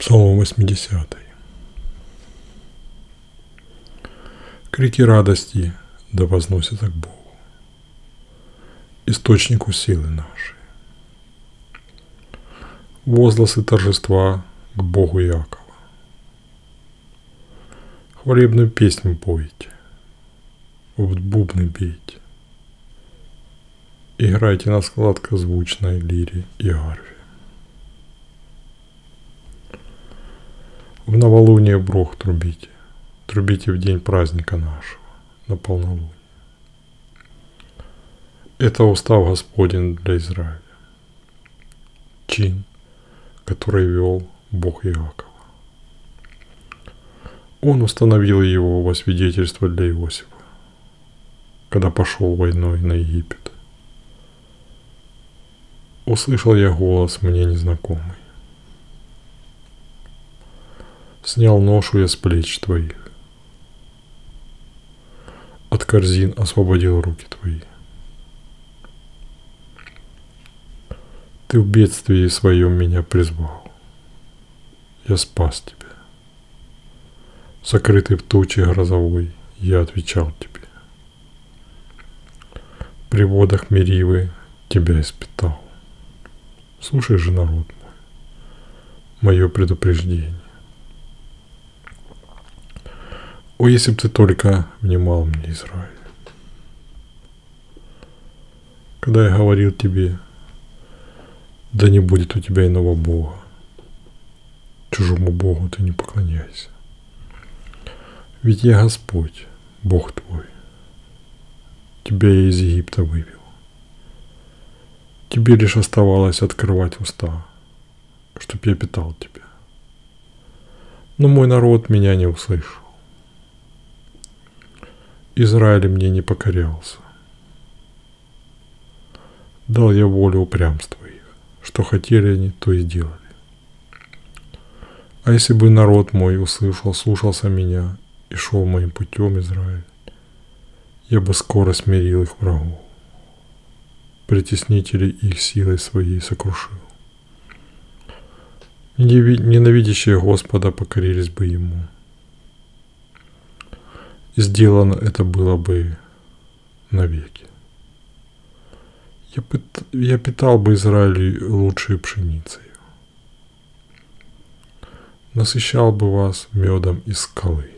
Псалом 80. Крики радости да возносятся к Богу, источнику силы нашей. Возгласы торжества к Богу Якова. Хвалебную песню пойте, в бубны бейте. Играйте на сладкозвучной лире и арфе. В новолуние брох трубите, трубите в день праздника нашего, на полнолуние. Это устав Господень для Израиля. Чин, который вел Бог Иакова. Он установил его во свидетельство для Иосифа, когда пошел войной на Египет. Услышал я голос мне незнакомый. Снял ношу я с плеч твоих. От корзин освободил руки твои. Ты в бедствии своем меня призвал. Я спас тебя. Сокрытый в туче грозовой, я отвечал тебе. При водах Меривы тебя испытал. Слушай же, народ мой, мое предупреждение. О, если бы ты только внимал мне, Израиль. Когда я говорил тебе, да не будет у тебя иного Бога, чужому Богу ты не поклоняйся. Ведь я Господь, Бог твой. Тебя я из Египта вывел. Тебе лишь оставалось открывать уста, чтоб я питал тебя. Но мой народ меня не услышал. Израиль мне не покорялся. Дал я волю упрямства их. Что хотели они, то и сделали. А если бы народ мой услышал, слушался меня и шел моим путем Израиль, я бы скоро смирил их врагов, притеснителей их силой своей сокрушил. Ненавидящие Господа покорились бы Ему – сделано это было бы навеки. Я, пыт, я питал бы Израиль лучшей пшеницей. Насыщал бы вас медом из скалы.